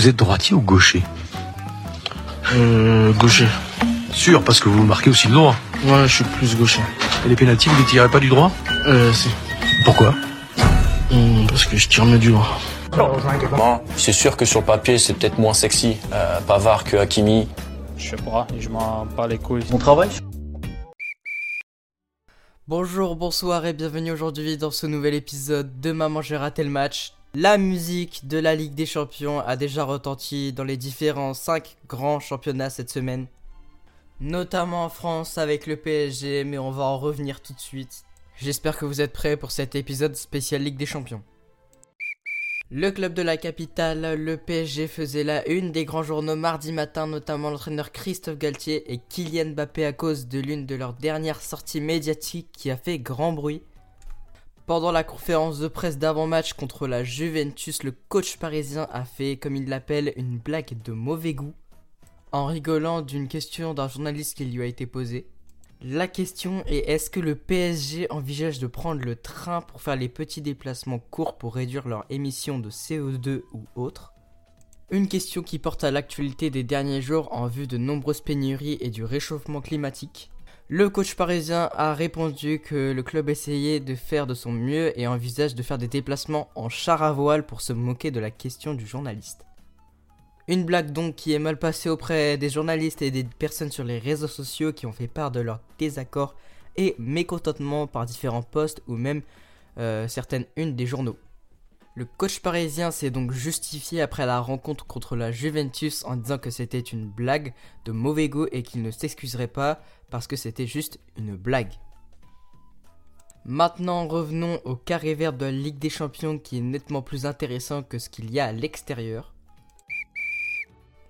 Vous êtes droitier ou gaucher Euh, gaucher. Sûr, parce que vous marquez aussi le droit. Ouais, je suis plus gaucher. Et les pénaltys, vous ne les tirez pas du droit Euh, si. Pourquoi Hum, parce que je tire mieux du droit. Moi, c'est sûr que sur le papier, c'est peut-être moins sexy, euh, Pavard que Hakimi. Je sais pas, je m'en bats les couilles. Mon travail Bonjour, bonsoir et bienvenue aujourd'hui dans ce nouvel épisode de Maman j'ai raté le match. La musique de la Ligue des Champions a déjà retenti dans les différents 5 grands championnats cette semaine. Notamment en France avec le PSG, mais on va en revenir tout de suite. J'espère que vous êtes prêts pour cet épisode spécial Ligue des Champions. Le club de la capitale, le PSG, faisait la une des grands journaux mardi matin, notamment l'entraîneur Christophe Galtier et Kylian Mbappé à cause de l'une de leurs dernières sorties médiatiques qui a fait grand bruit. Pendant la conférence de presse d'avant-match contre la Juventus, le coach parisien a fait, comme il l'appelle, une blague de mauvais goût, en rigolant d'une question d'un journaliste qui lui a été posée. La question est est-ce que le PSG envisage de prendre le train pour faire les petits déplacements courts pour réduire leur émission de CO2 ou autre Une question qui porte à l'actualité des derniers jours en vue de nombreuses pénuries et du réchauffement climatique. Le coach parisien a répondu que le club essayait de faire de son mieux et envisage de faire des déplacements en char à voile pour se moquer de la question du journaliste. Une blague donc qui est mal passée auprès des journalistes et des personnes sur les réseaux sociaux qui ont fait part de leur désaccord et mécontentement par différents posts ou même euh, certaines unes des journaux. Le coach parisien s'est donc justifié après la rencontre contre la Juventus en disant que c'était une blague de mauvais goût et qu'il ne s'excuserait pas parce que c'était juste une blague. Maintenant revenons au carré vert de la Ligue des Champions qui est nettement plus intéressant que ce qu'il y a à l'extérieur.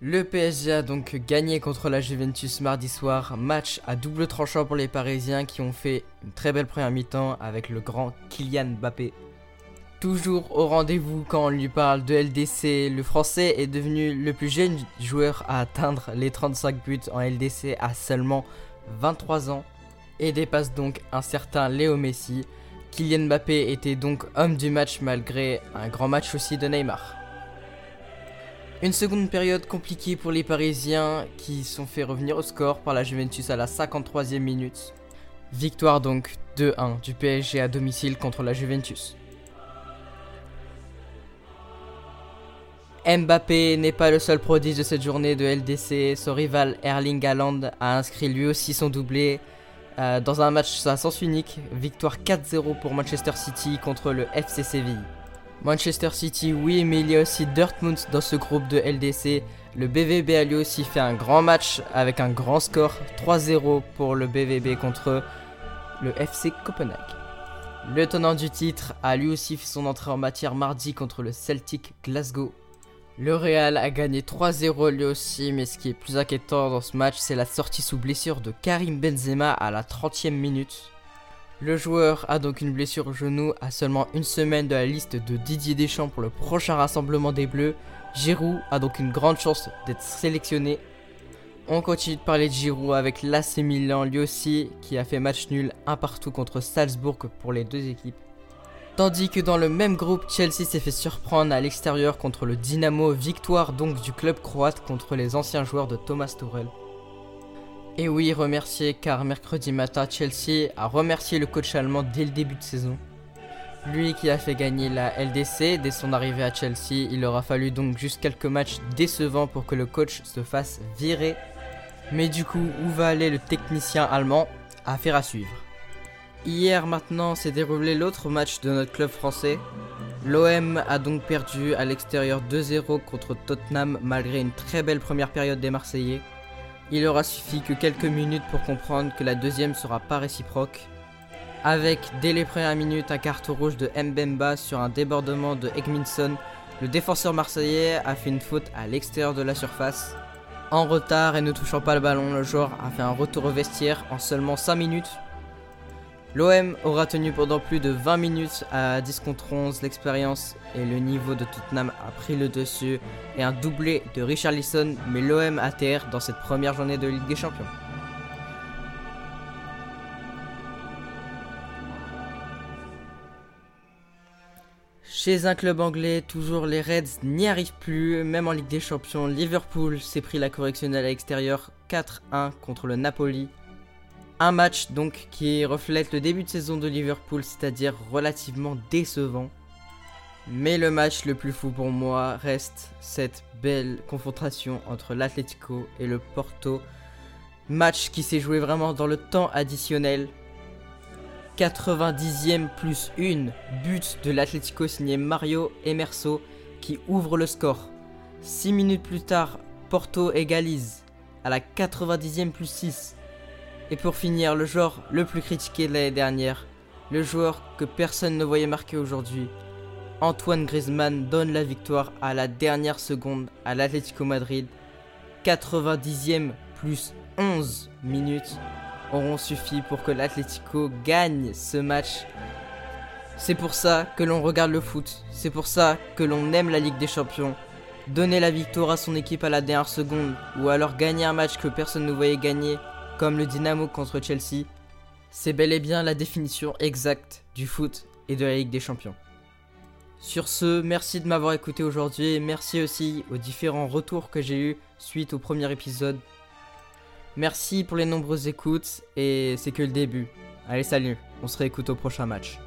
Le PSG a donc gagné contre la Juventus mardi soir, match à double tranchant pour les Parisiens qui ont fait une très belle première mi-temps avec le grand Kylian Mbappé. Toujours au rendez-vous quand on lui parle de LDC, le français est devenu le plus jeune joueur à atteindre les 35 buts en LDC à seulement 23 ans et dépasse donc un certain Léo Messi. Kylian Mbappé était donc homme du match malgré un grand match aussi de Neymar. Une seconde période compliquée pour les Parisiens qui sont fait revenir au score par la Juventus à la 53e minute. Victoire donc 2-1 du PSG à domicile contre la Juventus. Mbappé n'est pas le seul prodige de cette journée de LDC, son rival Erling Haaland a inscrit lui aussi son doublé euh, dans un match à sens unique, victoire 4-0 pour Manchester City contre le FC Séville. Manchester City, oui, mais il y a aussi Dortmund dans ce groupe de LDC. Le BVB a lui aussi fait un grand match avec un grand score 3-0 pour le BVB contre le FC Copenhague. Le tenant du titre a lui aussi fait son entrée en matière mardi contre le Celtic Glasgow. Le Real a gagné 3-0 lui aussi, mais ce qui est plus inquiétant dans ce match, c'est la sortie sous blessure de Karim Benzema à la 30e minute. Le joueur a donc une blessure au genou à seulement une semaine de la liste de Didier Deschamps pour le prochain rassemblement des Bleus. Giroud a donc une grande chance d'être sélectionné. On continue de parler de Giroud avec l'AC Milan lui aussi qui a fait match nul un partout contre Salzbourg pour les deux équipes. Tandis que dans le même groupe, Chelsea s'est fait surprendre à l'extérieur contre le Dynamo, victoire donc du club croate contre les anciens joueurs de Thomas Tuchel. Et oui, remercier car mercredi matin, Chelsea a remercié le coach allemand dès le début de saison. Lui qui a fait gagner la LDC dès son arrivée à Chelsea, il aura fallu donc juste quelques matchs décevants pour que le coach se fasse virer. Mais du coup, où va aller le technicien allemand? Affaire à suivre. Hier maintenant s'est déroulé l'autre match de notre club français. L'OM a donc perdu à l'extérieur 2-0 contre Tottenham malgré une très belle première période des Marseillais. Il aura suffi que quelques minutes pour comprendre que la deuxième sera pas réciproque. Avec dès les premières minutes un carton rouge de Mbemba sur un débordement de Egminson, le défenseur marseillais a fait une faute à l'extérieur de la surface. En retard et ne touchant pas le ballon, le joueur a fait un retour au vestiaire en seulement 5 minutes. L'OM aura tenu pendant plus de 20 minutes à 10 contre 11. L'expérience et le niveau de Tottenham a pris le dessus et un doublé de Richarlison met l'OM à terre dans cette première journée de Ligue des Champions. Chez un club anglais, toujours les Reds n'y arrivent plus, même en Ligue des Champions, Liverpool s'est pris la correctionnelle à l'extérieur 4-1 contre le Napoli. Un match donc qui reflète le début de saison de Liverpool, c'est-à-dire relativement décevant. Mais le match le plus fou pour moi reste cette belle confrontation entre l'Atlético et le Porto. Match qui s'est joué vraiment dans le temps additionnel. 90e plus 1 but de l'Atlético signé Mario Emerso qui ouvre le score. 6 minutes plus tard, Porto égalise à la 90e plus 6. Et pour finir, le joueur le plus critiqué de l'année dernière, le joueur que personne ne voyait marquer aujourd'hui, Antoine Griezmann donne la victoire à la dernière seconde à l'Atlético Madrid. 90e plus 11 minutes auront suffi pour que l'Atlético gagne ce match. C'est pour ça que l'on regarde le foot, c'est pour ça que l'on aime la Ligue des Champions. Donner la victoire à son équipe à la dernière seconde, ou alors gagner un match que personne ne voyait gagner, comme le Dynamo contre Chelsea, c'est bel et bien la définition exacte du foot et de la Ligue des Champions. Sur ce, merci de m'avoir écouté aujourd'hui et merci aussi aux différents retours que j'ai eus suite au premier épisode. Merci pour les nombreuses écoutes et c'est que le début. Allez salut, on se réécoute au prochain match.